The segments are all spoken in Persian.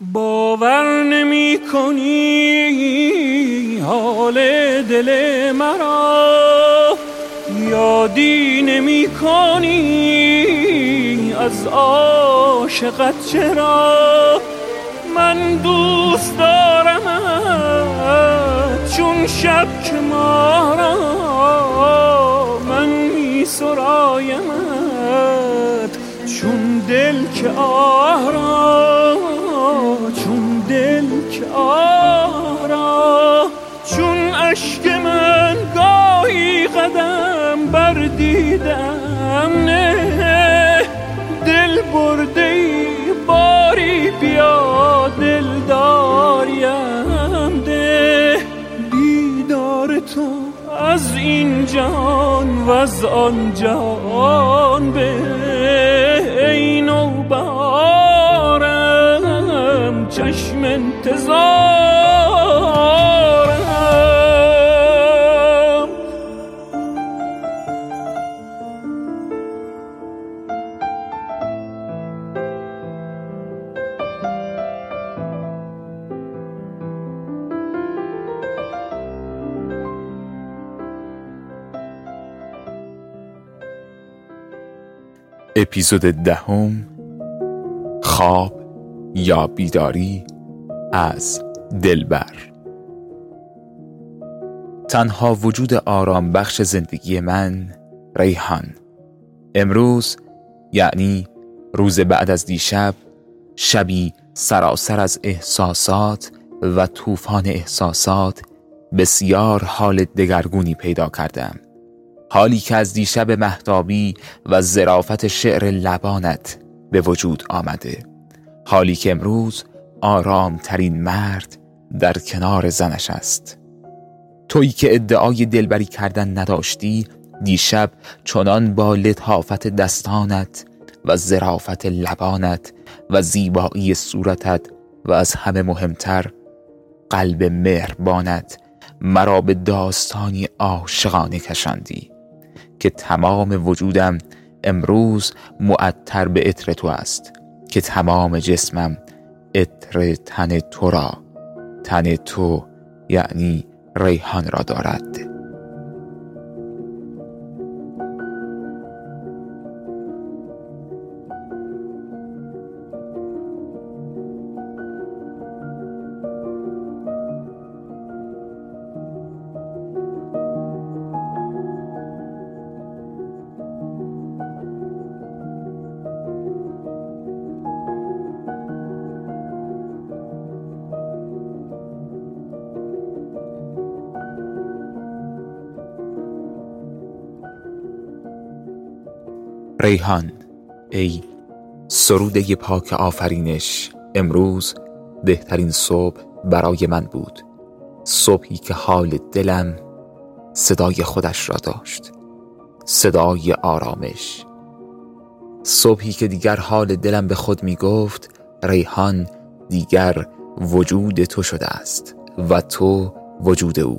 باور نمی کنی حال دل مرا یادی نمی کنی از عاشقت چرا؟ من دوست دارم چون شب که مارا من می سرایمت چون دل که آرا چون دل که آرا چون اشک من گاهی قدم بردیدم نه دل برده ای باری بیا دل داریم ده. دیدار تو از این جان و از آن جان به این و چشم انتظارم. اپیزود دهم خواب. یا بیداری از دلبر. تنها وجود آرام بخش زندگی من ریحان. امروز یعنی روز بعد از دیشب شبی سراسر از احساسات و طوفان احساسات بسیار حال دگرگونی پیدا کردم. حالی که از دیشب مهتابی و زرافت شعر لبانت به وجود آمده. حالی که امروز آرامترین مرد در کنار زنش است. تویی که ادعای دلبری کردن نداشتی دیشب چنان با لطافت دستانت و زرافت لبانت و زیبایی صورتت و از همه مهمتر قلب مهربانت مرا به داستانی عاشقانه کشاندی که تمام وجودم امروز معطر به عطر تو است. که تمام جسمم عطر تن تو را. تن تو یعنی ریحان را دارد. ریحان ای سروده پاک آفرینش امروز بهترین صبح برای من بود. صبحی که حال دلم صدای خودش را داشت صدای آرامش. صبحی که دیگر حال دلم به خود می گفت ریحان دیگر وجود تو شده است و تو وجود او.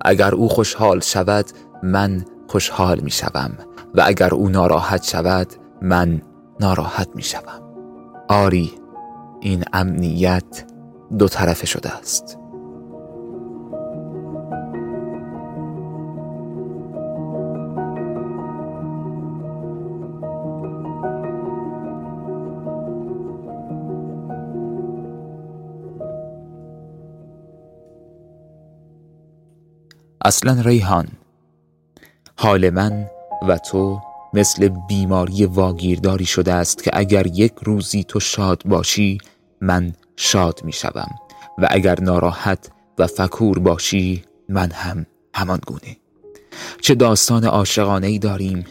اگر او خوشحال شود من خوشحال می شوم و اگر او ناراحت شود من ناراحت می شوم آری این امنیت دو طرفه شده است. اصلا ریحان حال من و تو مثل بیماری واگیرداری شده است که اگر یک روزی تو شاد باشی من شاد می شوم و اگر ناراحت و فکور باشی من هم همان گونه. چه داستان عاشقانه ای داریم.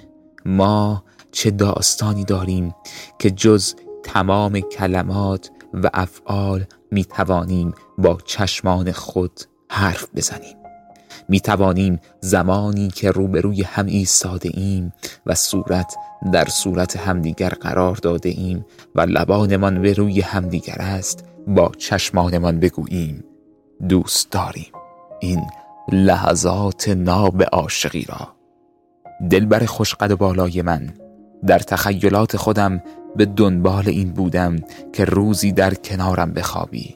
ما چه داستانی داریم که جز تمام کلمات و افعال می توانیم با چشمان خود حرف بزنیم. می توانیم زمانی که روبروی هم ایستاده ایم و صورت در صورت همدیگر قرار داده ایم و لبانمان به روی همدیگر است با چشمانمان بگوییم دوست داریم این لحظات ناب عاشقی را. دلبر خوشقد بالای من در تخیلات خودم به دنبال این بودم که روزی در کنارم بخوابی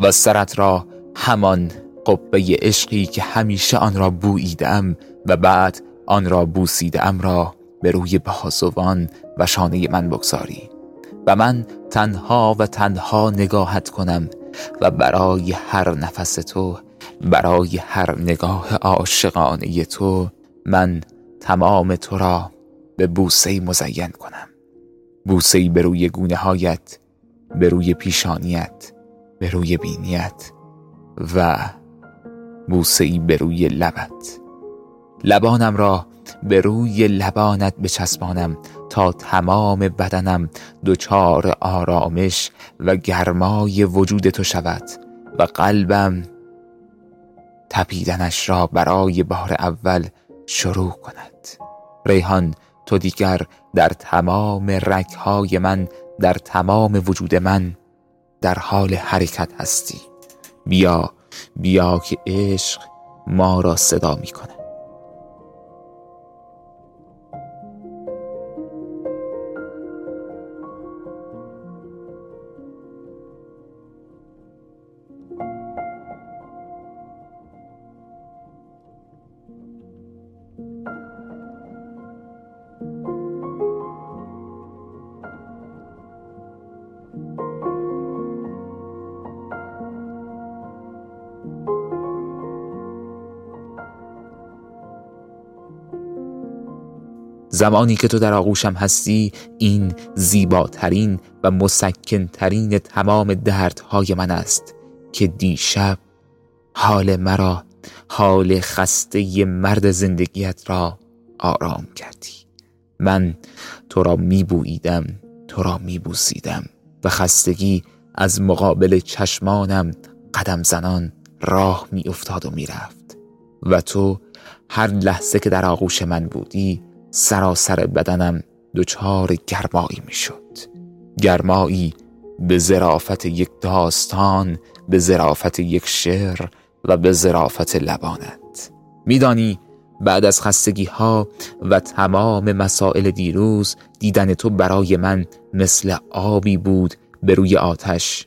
و سرت را همان قبه عشقی که همیشه آن را بوییدم و بعد آن را بوسیدم را به روی بازوان و شانه من بگذاری و من تنها و تنها نگاهت کنم و برای هر نفس تو برای هر نگاه عاشقانه تو من تمام تو را به بوسه مزین کنم. بوسه به روی گونه هایت به روی پیشانیت به روی بینیت و بوسه به روی لبت. لبانم را به روی لبانت بچسبانم تا تمام بدنم دچار آرامش و گرمای وجود تو شود و قلبم تپیدنش را برای بار اول شروع کند. ریحان تو دیگر در تمام رگهای من در تمام وجود من در حال حرکت هستی. بیا بیا که عشق ما را صدا می کند زمانی که تو در آغوشم هستی این زیباترین و مسکنترین تمام دردهای من است که دیشب حال مرا حال خسته مرد زندگیت را آرام کردی. من تو را می بوییدم تو را می بوسیدم و خستگی از مقابل چشمانم قدم زنان راه می افتاد و می رفت و تو هر لحظه که در آغوش من بودی سراسر بدنم دچار گرمایی می‌شد. گرمایی به زرافت یک داستان به زرافت یک شعر و به زرافت لبانت. میدانی بعد از خستگی ها و تمام مسائل دیروز دیدن تو برای من مثل آبی بود به روی آتش.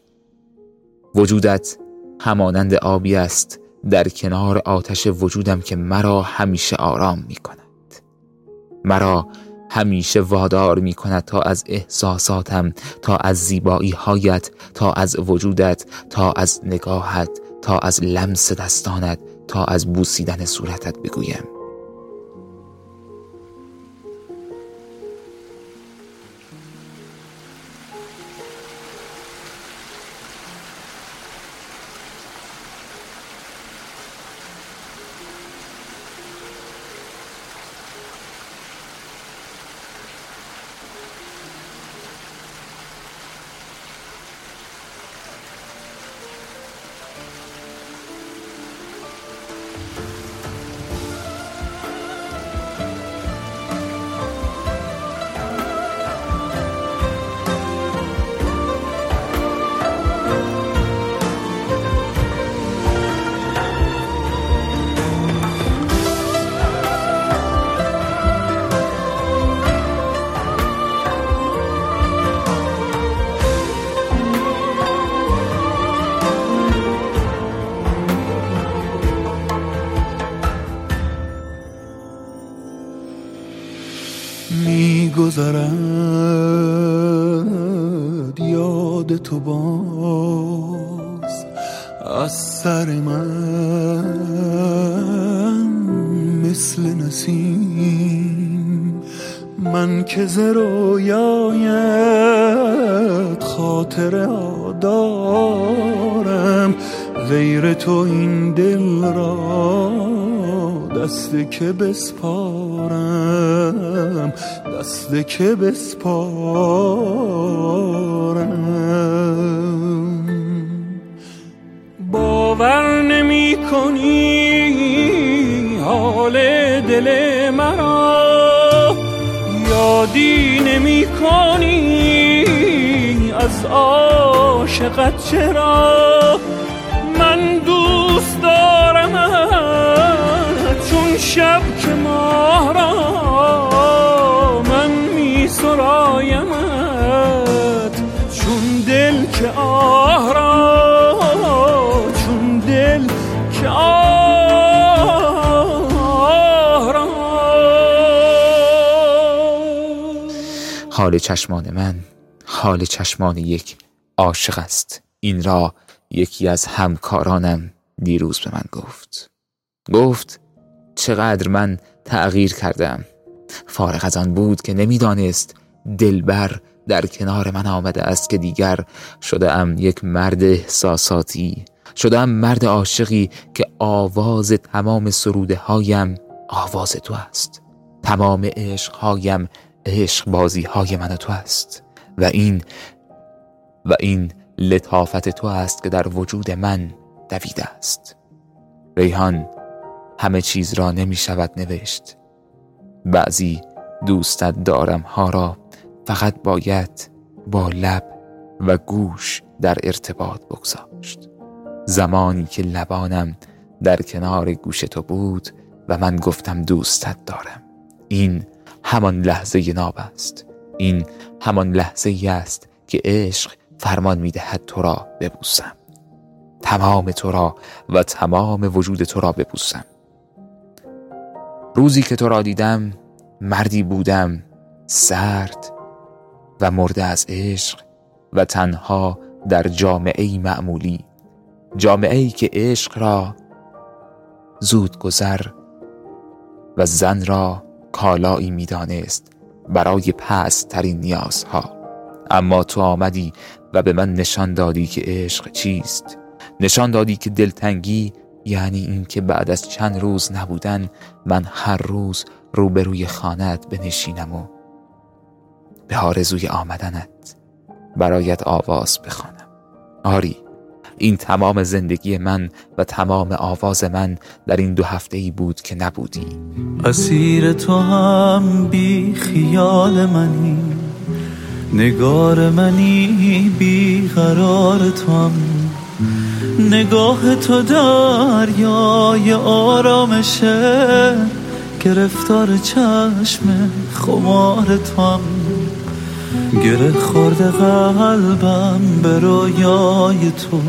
وجودت همانند آبی است در کنار آتش وجودم که مرا همیشه آرام می کند مرا همیشه وادار می کند تا از احساساتم تا از زیبایی هایت تا از وجودت تا از نگاهت تا از لمس دستانت تا از بوسیدن صورتت بگویم. میگذرد. یاد تو باز از سر من مثل نسیم. من که ز خاطر دارم غیر تو این دل را دست که بسپارم دست که بسپارم. باور نمی کنی حال دل مرا؟ یادی نمی کنی از عاشقت چرا؟ شب که ماه را من می سرایمت چون دل که آه را چون دل که آه را. حال چشمان من حال چشمان یک عاشق است. این را یکی از همکارانم دیروز به من گفت. گفت چقدر من تغییر کردم. فارغ از آن بود که نمی‌دانست دلبر در کنار من آمده است که دیگر شده ام یک مرد احساساتی شده ام مرد عاشقی که آواز تمام سروده هایم آواز تو است. تمام عشق هایم عشق بازی های من و تو است. و این و این لطافت تو است که در وجود من دویده است. ریحان همه چیز را نمی شود نوشت. بعضی دوستت دارم ها را فقط باید با لب و گوش در ارتباط بگذاشت. زمانی که لبانم در کنار گوش تو بود و من گفتم دوستت دارم. این همان لحظه ناب است. این همان لحظه است که عشق فرمان می‌دهد تو را ببوسم. تمام تو را و تمام وجود تو را ببوسم. روزی که تو را دیدم مردی بودم سرد و مرده از عشق و تنها در جامعه معمولی. جامعه ای که عشق را زود گذر و زن را کالایی می‌دانست برای پس ترین نیازها. اما تو آمدی و به من نشان دادی که عشق چیست. نشان دادی که دلتنگی یعنی اینکه بعد از چند روز نبودن من هر روز روبروی خانت بنشینم و به آرزوی آمدنت برایت آواز بخوانم. آری این تمام زندگی من و تمام آواز من در این دو هفته ای بود که نبودی. اسیر تو هم بی خیال منی نگار منی بی قرار تو هم. نگاه تو دریای آرامشه گرفتار چشم خمار تو هم گره خورده قلبم به رویای تو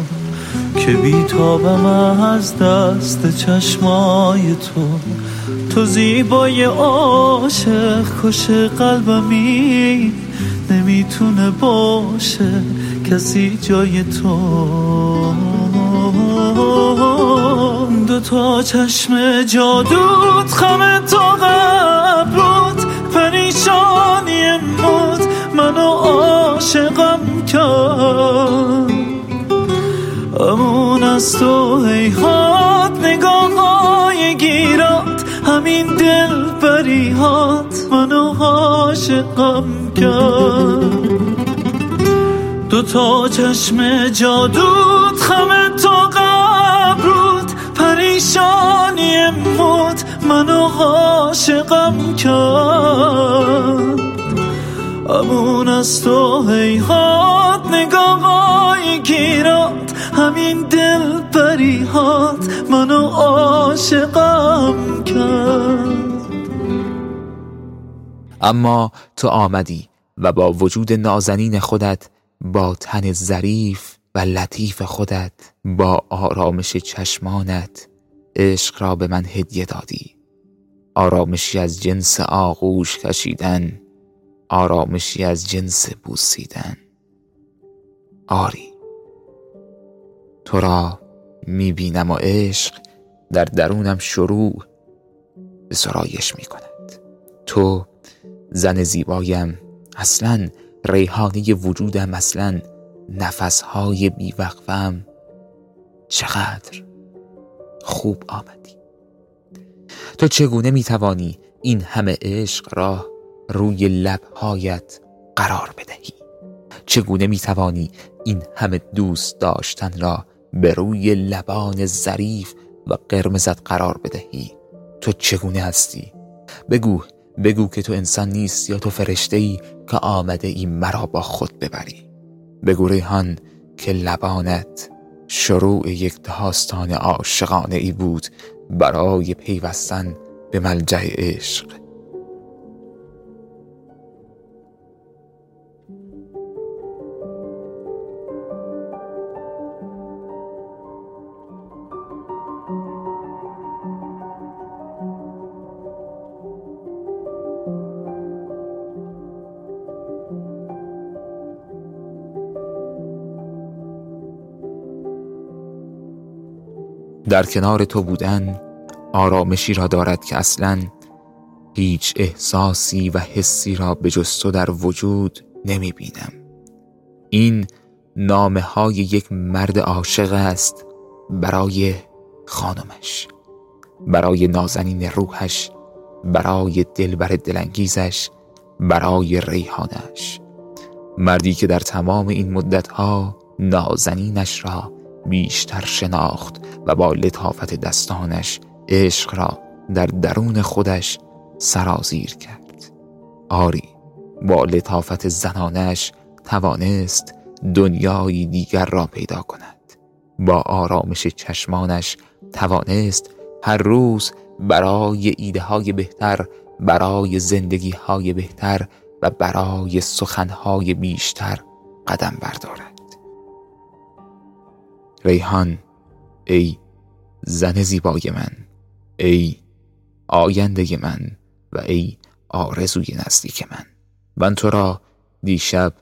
که بیتابم از دست چشمای تو. تو زیبای عاشق کش قلبمی نمی‌تونه باشه کسی جای تو. دو تا چشم جادوت خم تا قبرت پریشانی موت منو عاشقم کرد. امون از تو هیهات نگاه های گیرات همین دل بریهات منو عاشقم کرد. دو تا چشم جادوت خم تو قبرود پریشانی موت منو عاشقم کرد. امون از تو هیهات نگاه های گیرات همین دل پریهات منو عاشقم کرد. اما تو آمدی و با وجود نازنین خودت با تن ظریف و لطیف خودت با آرامش چشمانت عشق را به من هدیه دادی. آرامشی از جنس آغوش کشیدن آرامشی از جنس بوسیدن. آری تو را می‌بینم و عشق در درونم شروع به سرایش می کند تو زن زیبایم اصلا ریحانه وجودم اصلا نفسهای بیوقفم. چقدر خوب آمدی. تو چگونه می‌توانی این همه عشق را روی لبهایت قرار بدهی؟ چگونه می‌توانی این همه دوست داشتن را به روی لبان ظریف و قرمزت قرار بدهی؟ تو چگونه هستی؟ بگو بگو که تو انسان نیست یا تو فرشته ای که آمده ای مرا با خود ببری. بگو ریحان که لبانت شروع یک داستان عاشقانه ای بود برای پیوستن به ملجع عشق. در کنار تو بودن آرامشی را دارد که اصلا هیچ احساسی و حسی را به تو در وجود نمی بینم. این نامه های یک مرد عاشق است برای خانمش برای نازنین روحش برای دلبر دلانگیزش برای ریحانش. مردی که در تمام این مدتها نازنینش را بیشتر شناخت و با لطافت دستانش عشق را در درون خودش سرازیر کرد. آری با لطافت زنانش توانست دنیایی دیگر را پیدا کند. با آرامش چشمانش توانست هر روز برای ایده های بهتر برای زندگی های بهتر و برای سخنهای بیشتر قدم بردارد. ریحان ای زن زیبای من ای آینده من و ای آرزوی نزدیک من. من تو را دیشب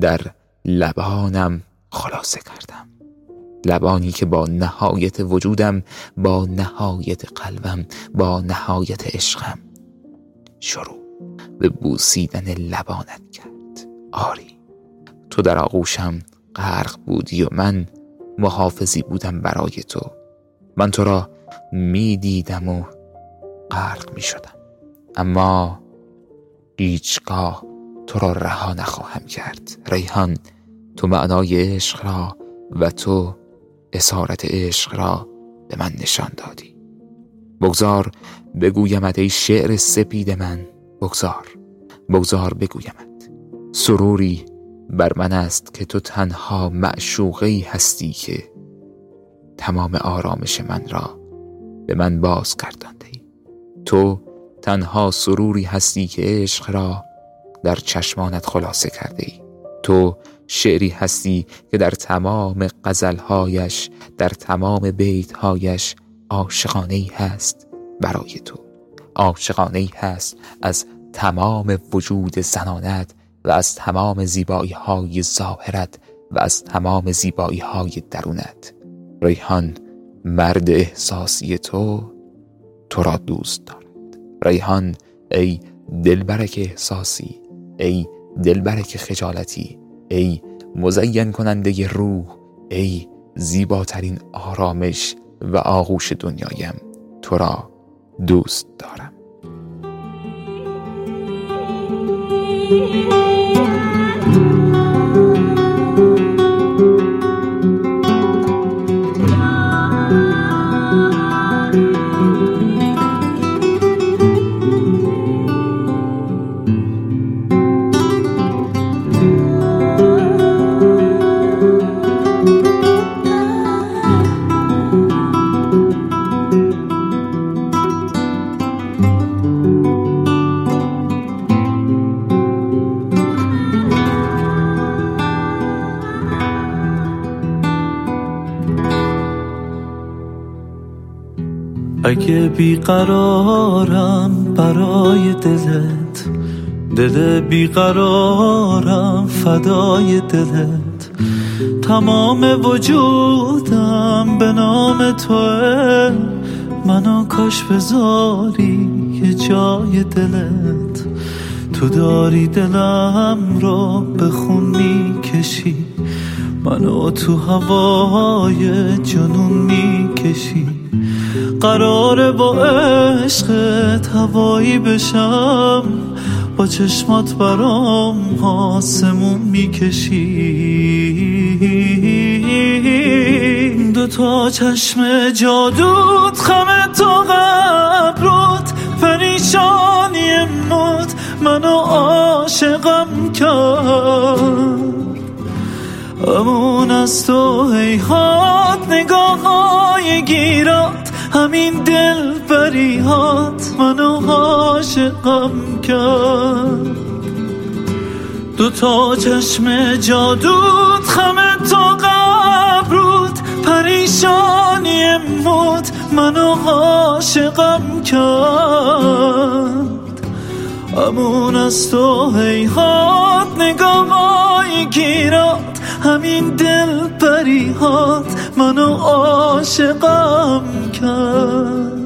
در لبانم خلاصه کردم. لبانی که با نهایت وجودم با نهایت قلبم با نهایت عشقم شروع به بوسیدن لبانت کرد. آری تو در آغوشم غرق بودی و من محافظی بودم برای تو. من تو را می دیدم و غرق می شدم اما هیچگاه تو را رها نخواهم کرد. ریحان تو معنای عشق را و تو اسارت عشق را به من نشان دادی. بگذار بگویمت ای شعر سپید من. بگذار بگذار بگویمت. سروری بر من است که تو تنها معشوقی هستی که تمام آرامش من را به من باز کردانده ای. تو تنها سروری هستی که عشق را در چشمانت خلاصه کرده ای. تو شعری هستی که در تمام غزلهایش در تمام بیتهایش عاشقانه هست برای تو. عاشقانه هست از تمام وجود زنانت و از تمام زیبایی های ظاهرت و از تمام زیبایی های درونت. ریحان مرد احساسی تو تو را دوست دارد. ریحان ای دلبرک احساسی ای دلبرک خجالتی ای مزین کننده روح ای زیباترین آرامش و آغوش دنیایم. تو را دوست دارم. Thank you. اگه بیقرارم برای دلت. دل بیقرارم فدای دلت. تمام وجودم به نام توه. منو کاش بذاری یه جای دلت. تو داری دلم رو به خون می‌کشی. منو تو هوای جنون می‌کشی. قراره با عشقت هوایی بشم. با چشمات برام آسمون می‌کشی. دو تا چشم جادوت خمه تا قبرت پریشانی موت منو عاشقم کرد. امون از تو هیهات نگاه های گیرات. همین دل بریهات منو عاشقم کرد. دو تا چشم جادوت خمه تا قبرود. پریشانی موت منو عاشقم کرد. امون از تو هیهات نگاه گیرات همین دل پریهات منو عاشقم کرد